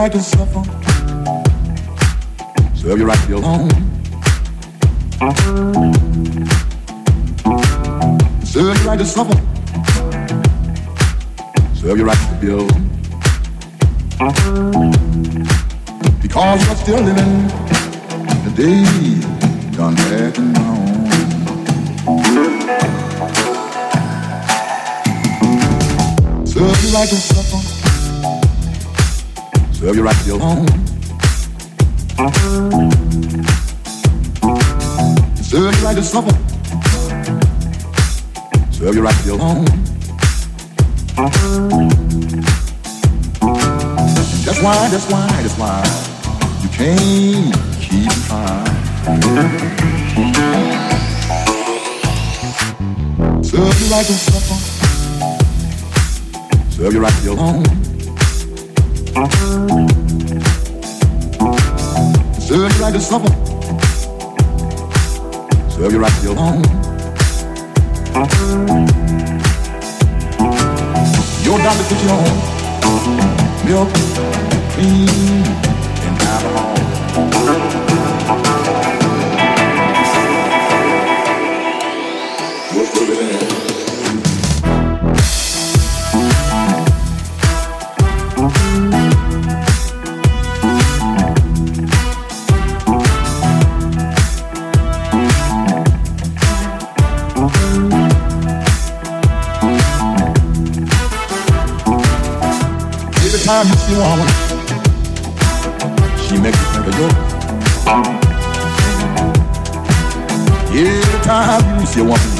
Right to suffer. Serve you right to be alone. Serve you right to suffer. Serve you right to be alone. Because you're still living the day gone back and gone. Serve you right to Serve you right to supper. Serve you right to your home. That's why, that's why, that's why you can't keep trying. Serve you right to supper. Serve you right to your home. Like a supper. Serve you right to your home. Your doctor put you on milk, cream, and alcohol. Time you see woman, she makes you think of you. Every time you see a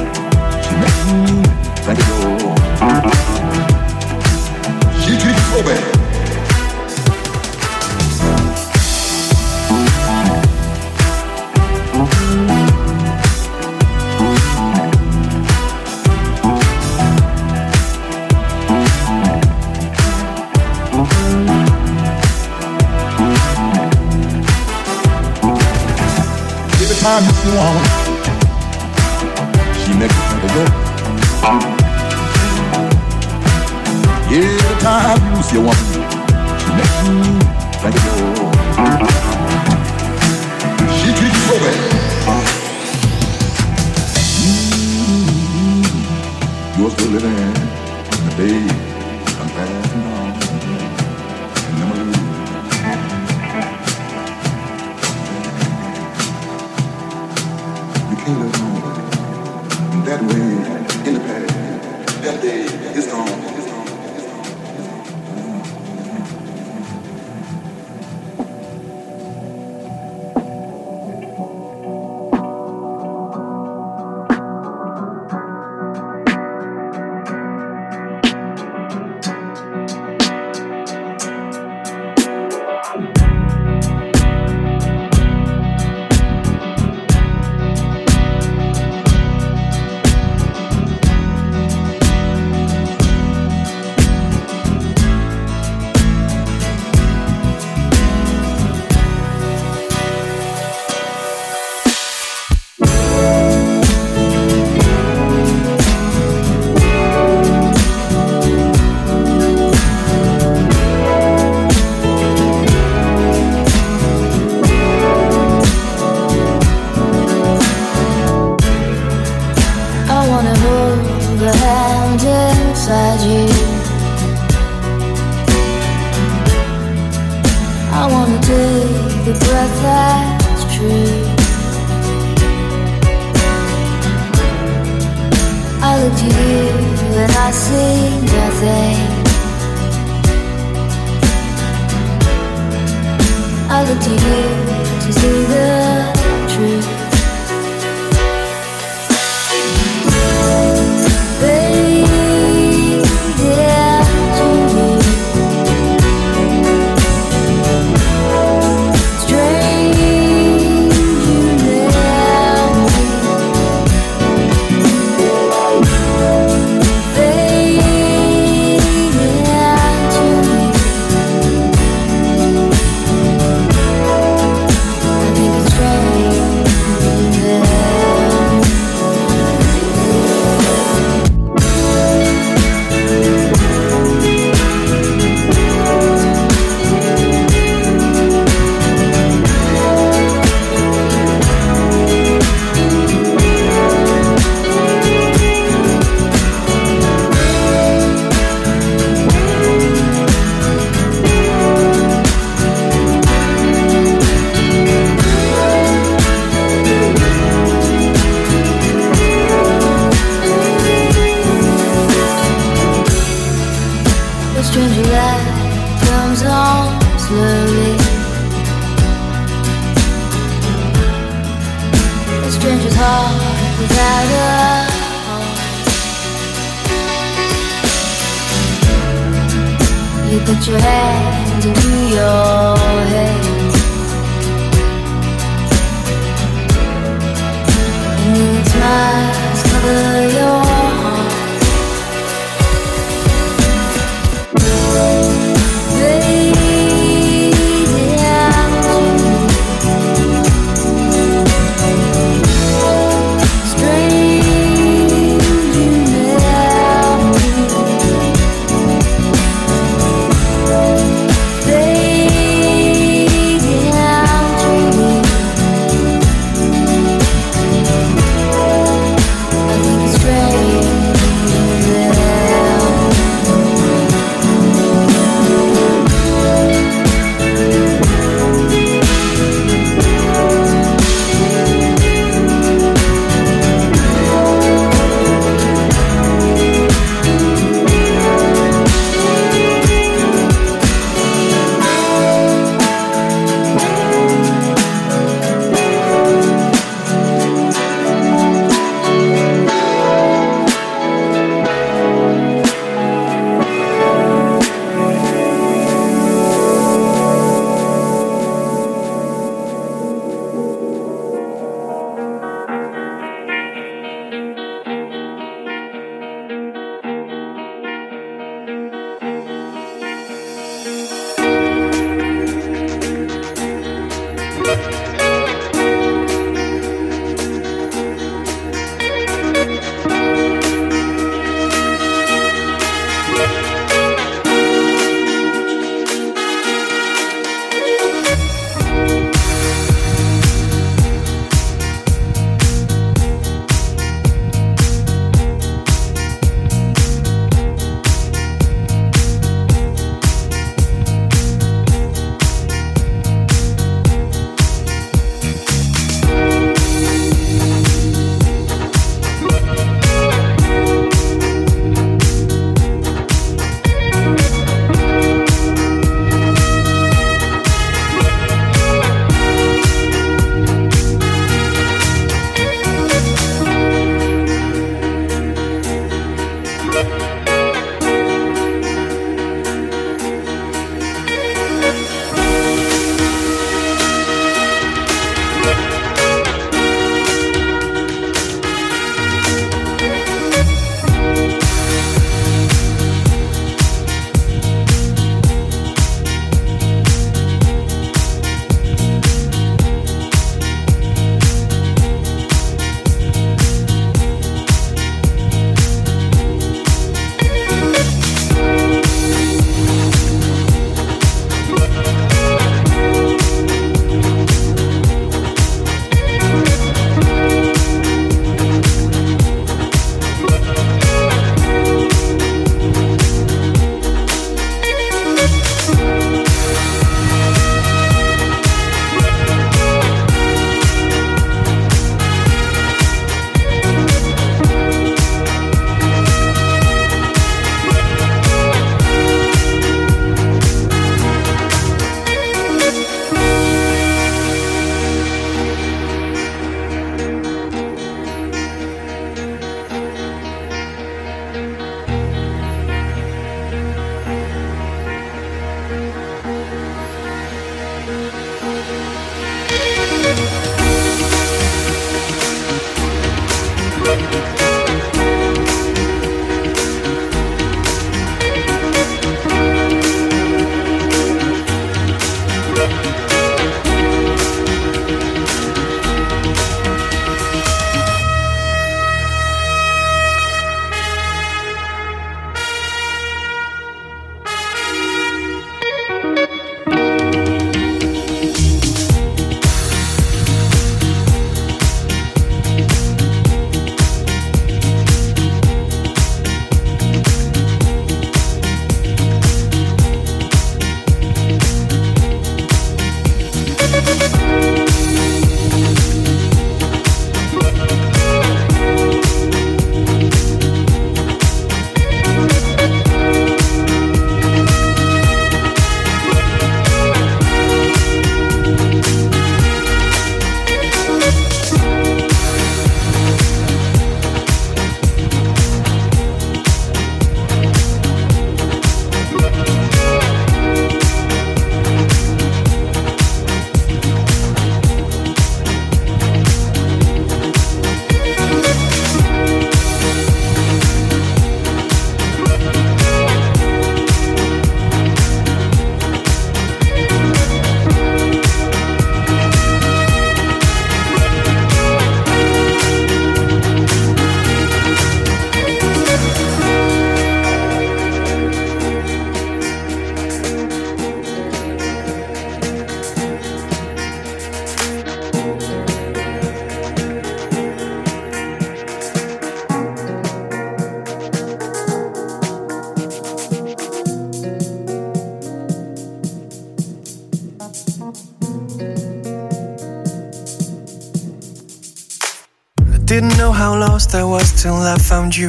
lost I was till I found you.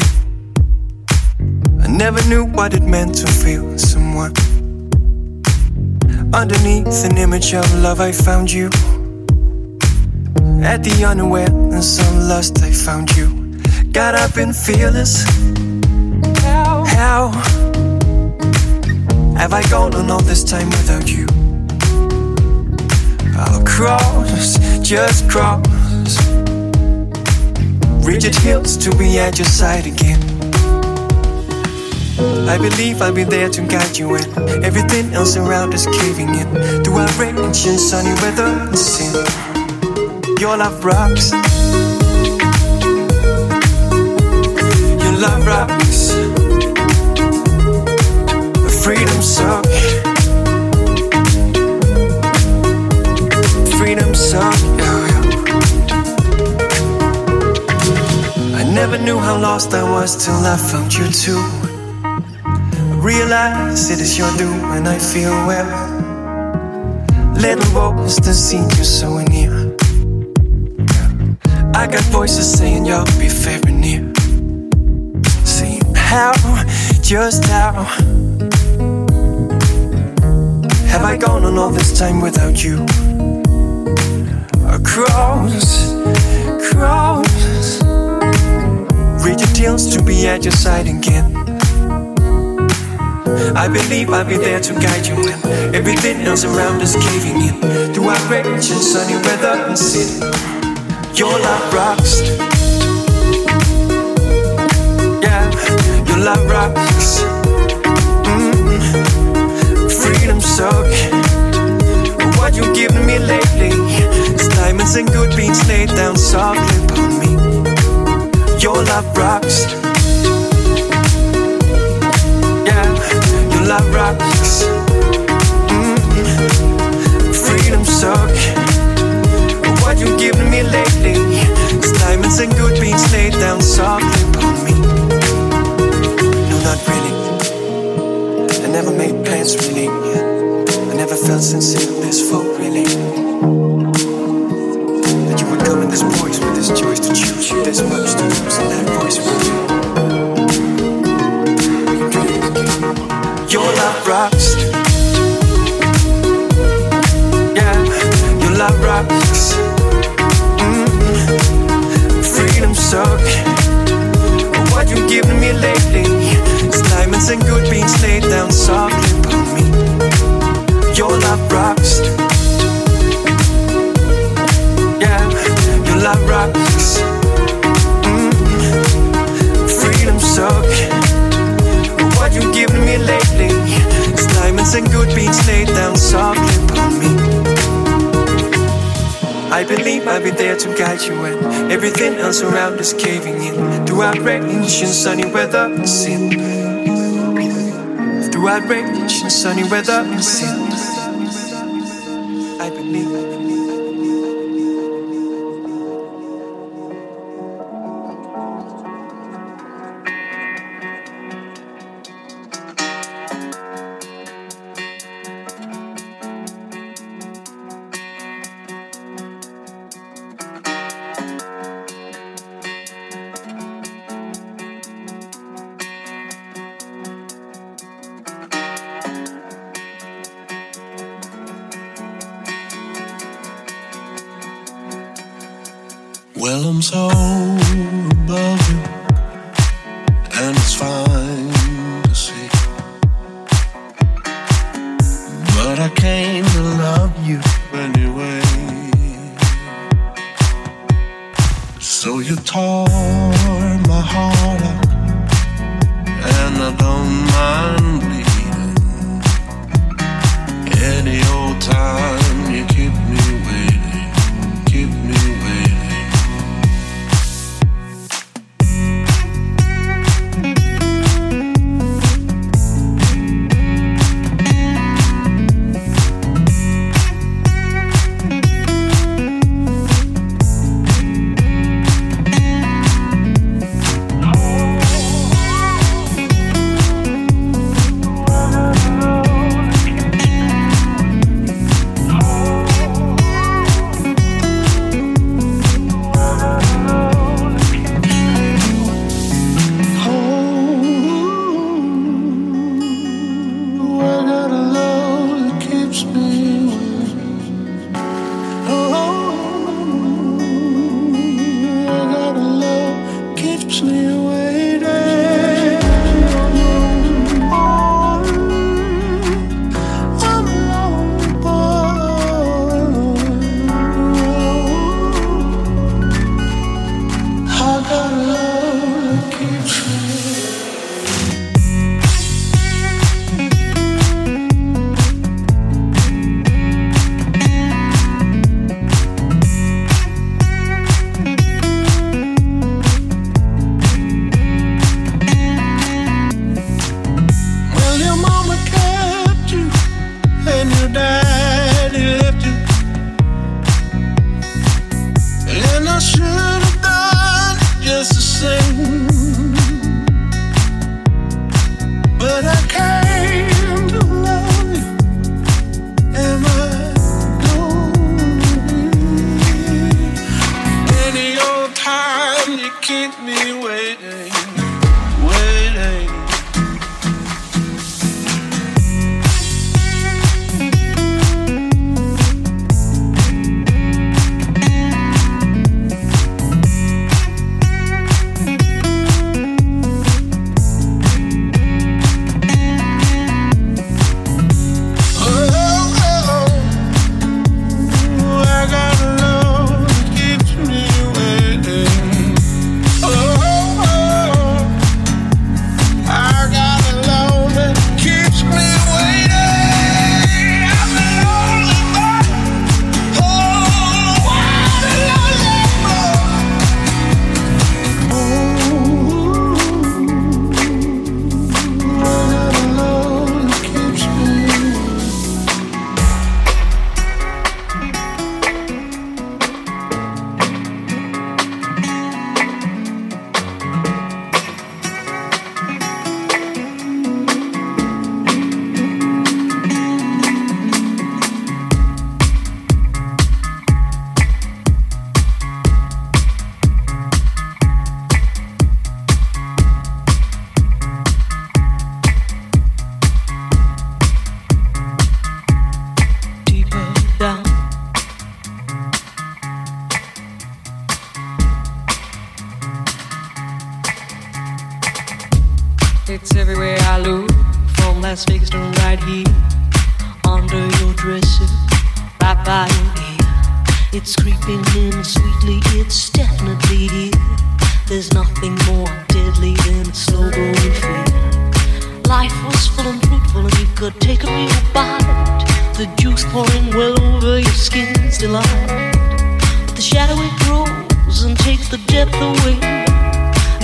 I never knew what it meant to feel someone. Underneath an image of love, I found you. At the unawareness of lust, I found you. Got up and fearless. How? How have I gone on all this time without you? I'll cross, just cross rigid hills to be at your side again. I believe I'll be there to guide you when everything else around is caving in. Through our rain and sunny weather and sin, your love rocks. Your love rocks. Knew how lost I was till I found you too. I realize it is your doom and I feel well. Little voice that seen you so near. I got voices saying you'll be very near. Saying how, just how have I gone on all this time without you? Across, across at your side again. I believe I'll be there to guide you when everything else around is caving in. Through our outrage and sunny weather and sin, your love rocks. Yeah, your love rocks. Mm. Freedom suck. What you giving me lately? It's diamonds and good beans laid down softly upon me. Your love rocks. Your love rocks. Mm-hmm. Freedom suck. What you giving me lately? It's diamonds and good beans laid down softly upon me. No, not really. I never made plans really. I never felt sincere this for really. That you would come in this voice with this choice to choose you this much to lose in that voice with given me lately is diamonds and good beans laid down softly upon me. Your love rocks. Yeah, your love rocks. Mm-hmm. Freedom suck. What you've given me lately is diamonds and good beans laid down softly I believe I'll be there to guide you when everything else around is caving in. Through outrage and sunny weather and sin. Through outrage and sunny weather and sin. the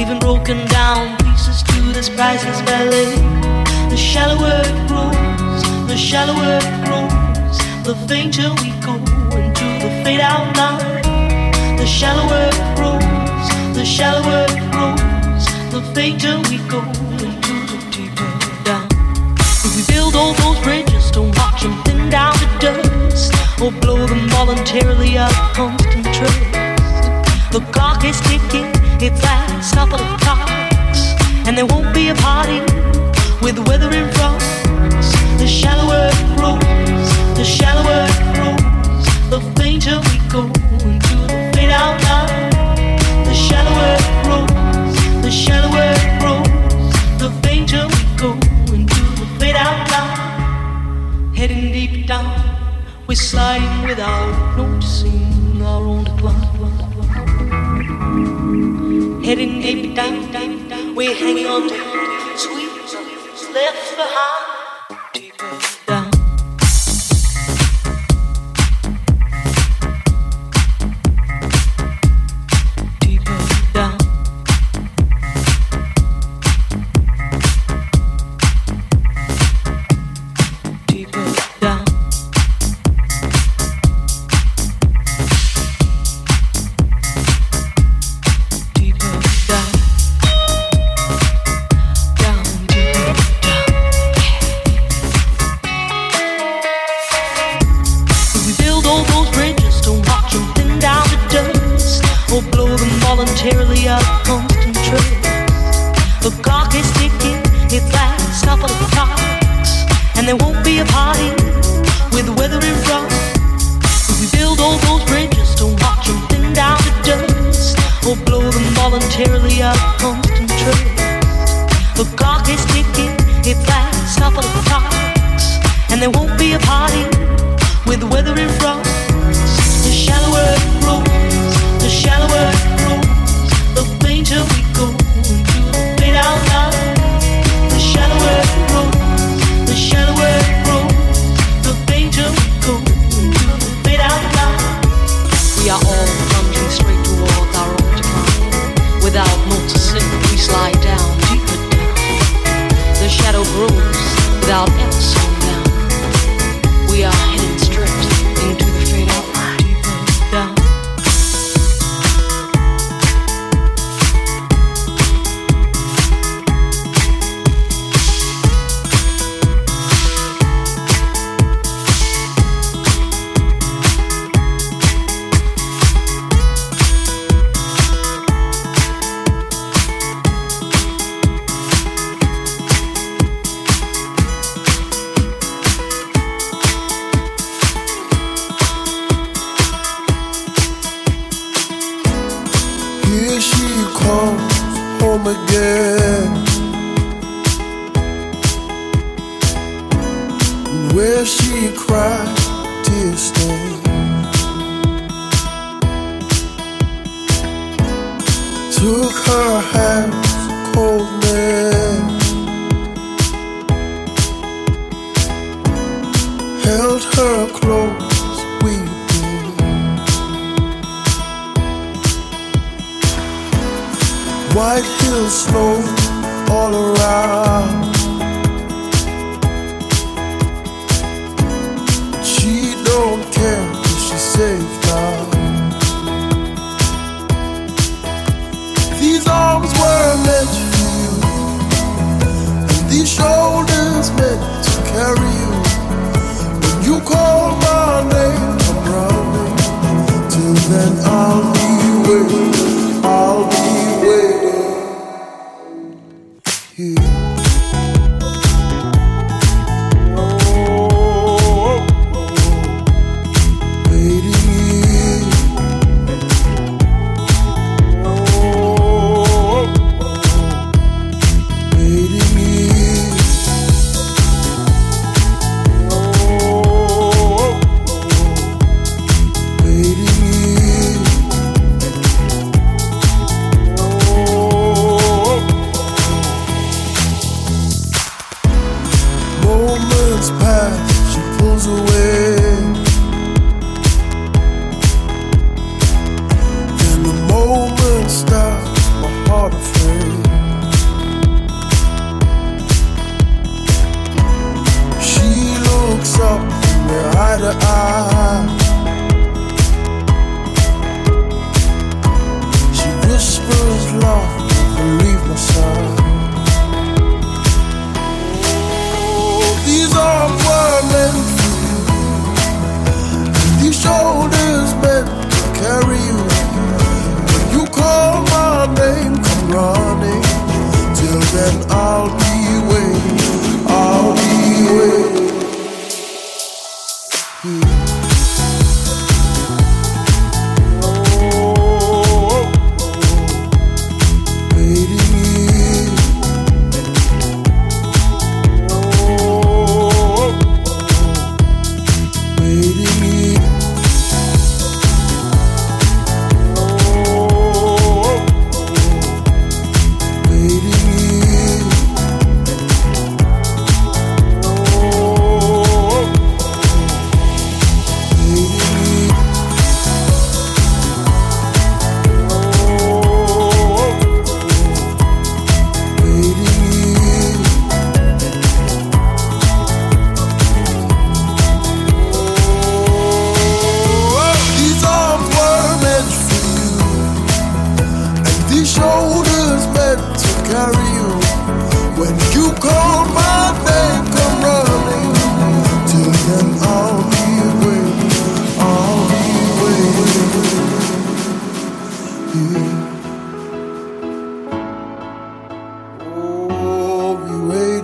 leaving broken down pieces to this priceless ballet. The shallower it grows, the shallower it grows, the fainter we go into the fade out line. The shallower it grows, the shallower it grows, the fainter we go into the deeper down. If we build all those bridges, don't watch them thin down to dust, or blow them voluntarily out of constant trust. The clock is ticking, it's last couple of clocks, and there won't be a party with weather in front. The shallower it grows, the shallower it grows, the fainter we go into the fade out line. The shallower it grows, the shallower it grows, the fainter we go into the fade out line. Heading deep down, we're sliding without noticing our own decline. Heading deep down, we're hanging on to sweet left behind. Or blow them voluntarily out of constant trust. The clock is ticking, it's last couple of clocks, and there won't be a party with weather in front. If we build all those bridges, don't watch them thin down to dust, or blow them voluntarily out of constant trust. The clock is ticking, it's last couple of clocks, and there won't be a party with weather in front. Took her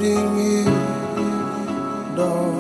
holding you, darling.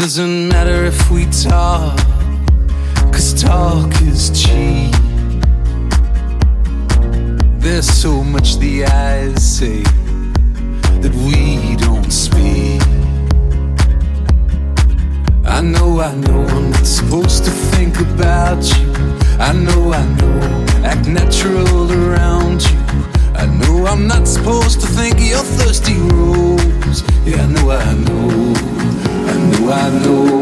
Doesn't matter if we talk, cause talk is cheap. There's so much the eyes say that we don't speak. I know, I know, I'm not supposed to think about you. I know, I know, act natural around you. I know I'm not supposed to think of your thirsty rose. Yeah, I know, I know, I know, I know.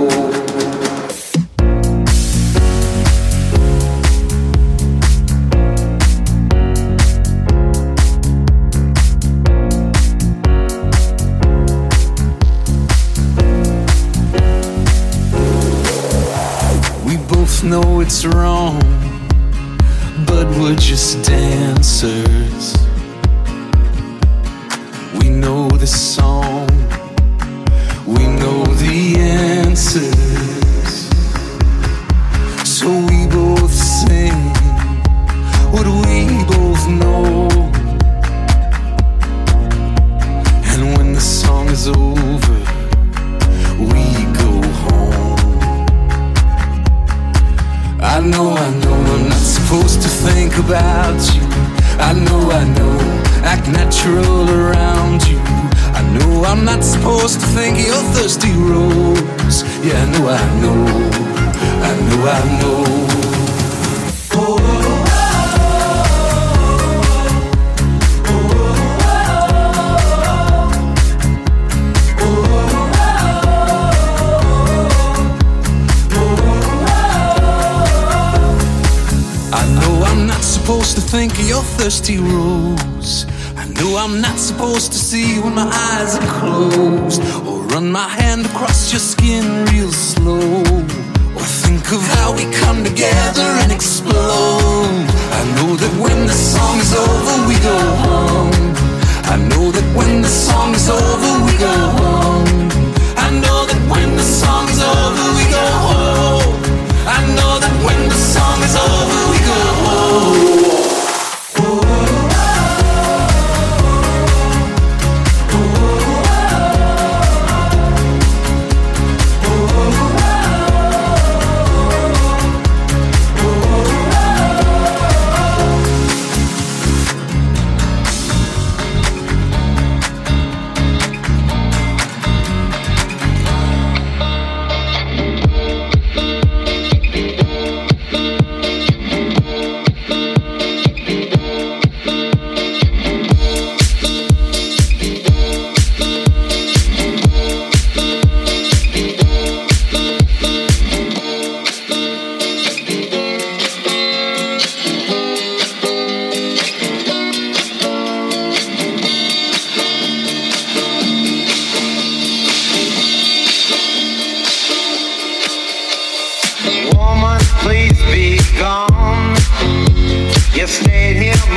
know it's wrong, but we're just dancers. We know the song, So we both sing what we both know. And when the song is over, we go home. I know, I know I'm not supposed to think about you. I know, I know, act natural around you. I'm not supposed to think of your thirsty rose. Yeah, I know, I know, I know, I know. I'm not supposed to think of your thirsty rose. Know I'm not supposed to see when my eyes are closed, or run my hand across your skin real slow, or think of how we come together and explode. I know that when the song is over, we go home. I know that when the song is over, we go home. I know that when the song is over, we go home.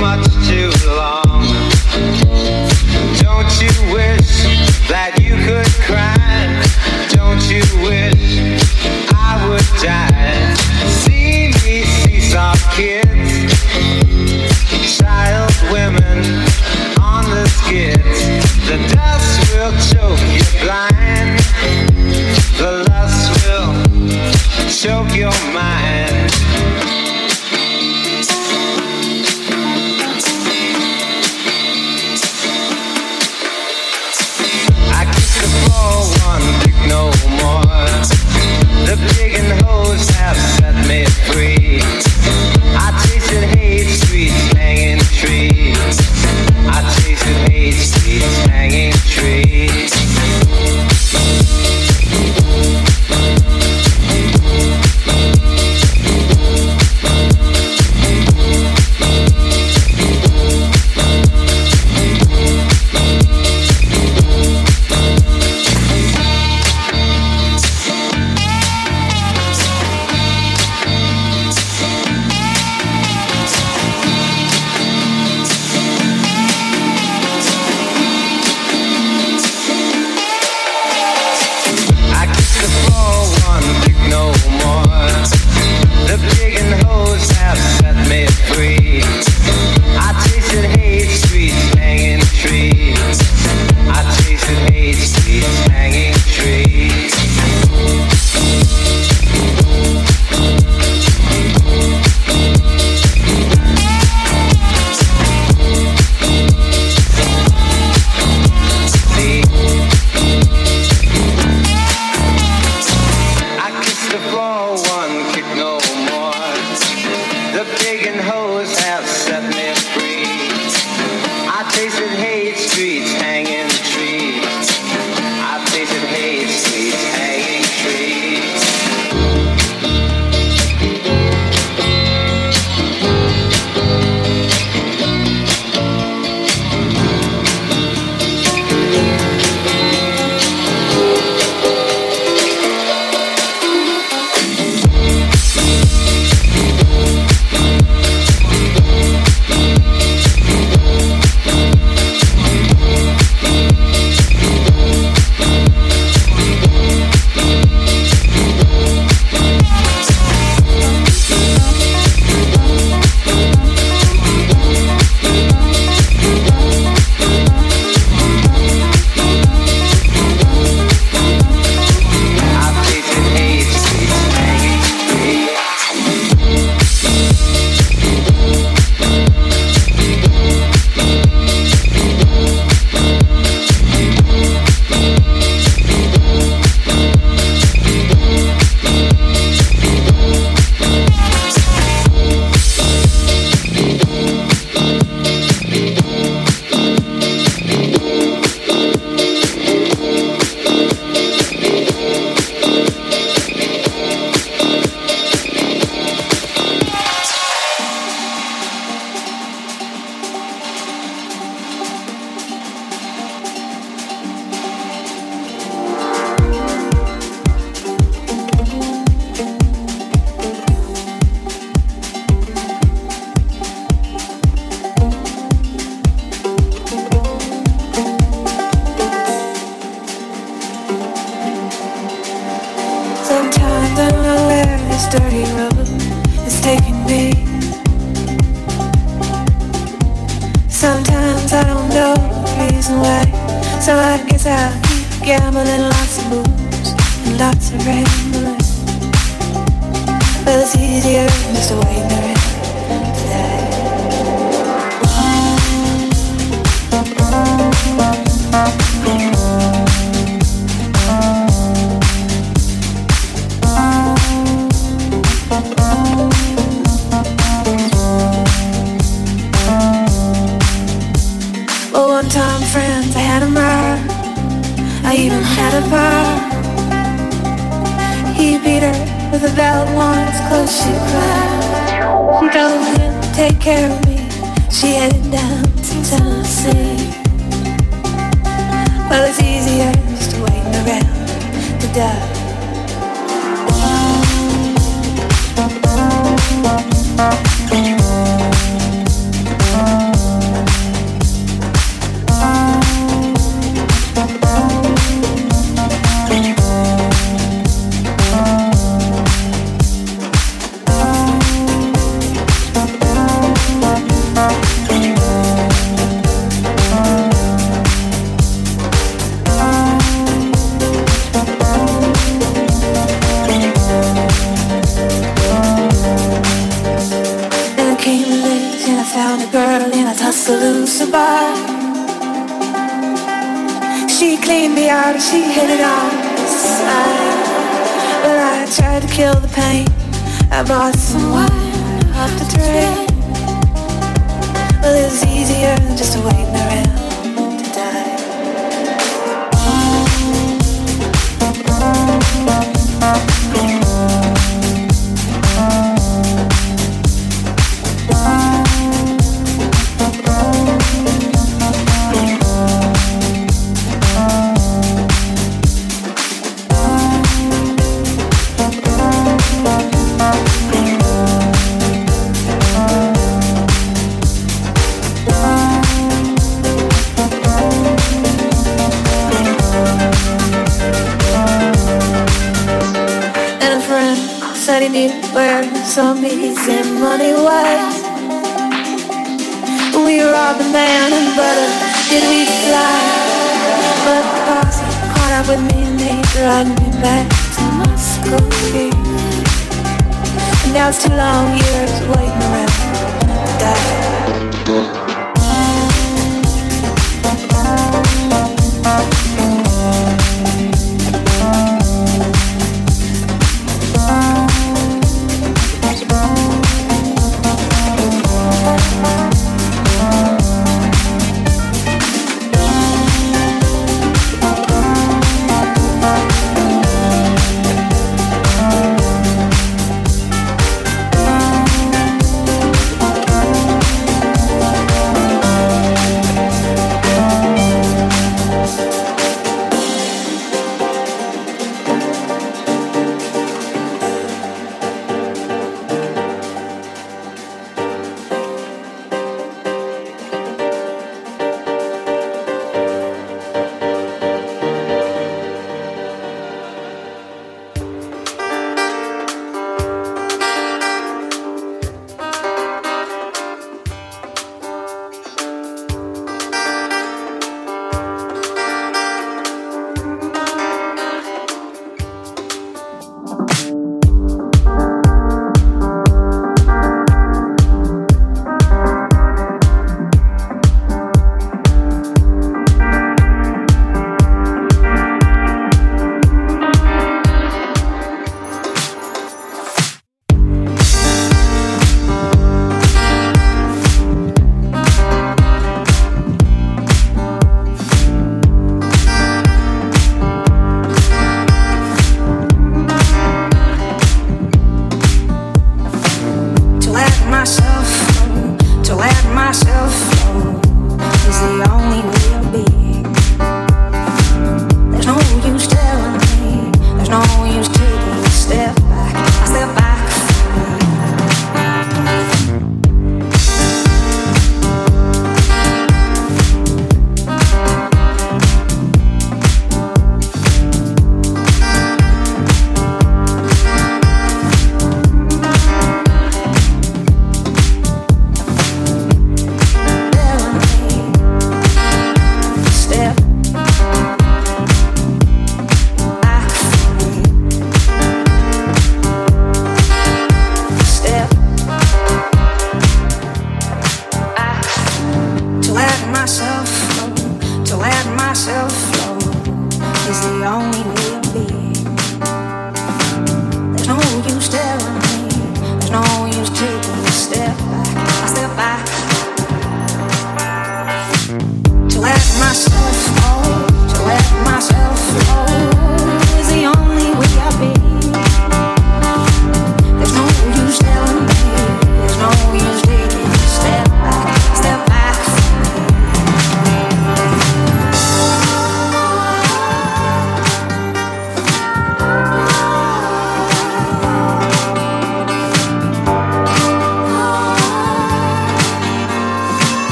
much to night I brought some wine off the tray Well, it's easier just to wait around.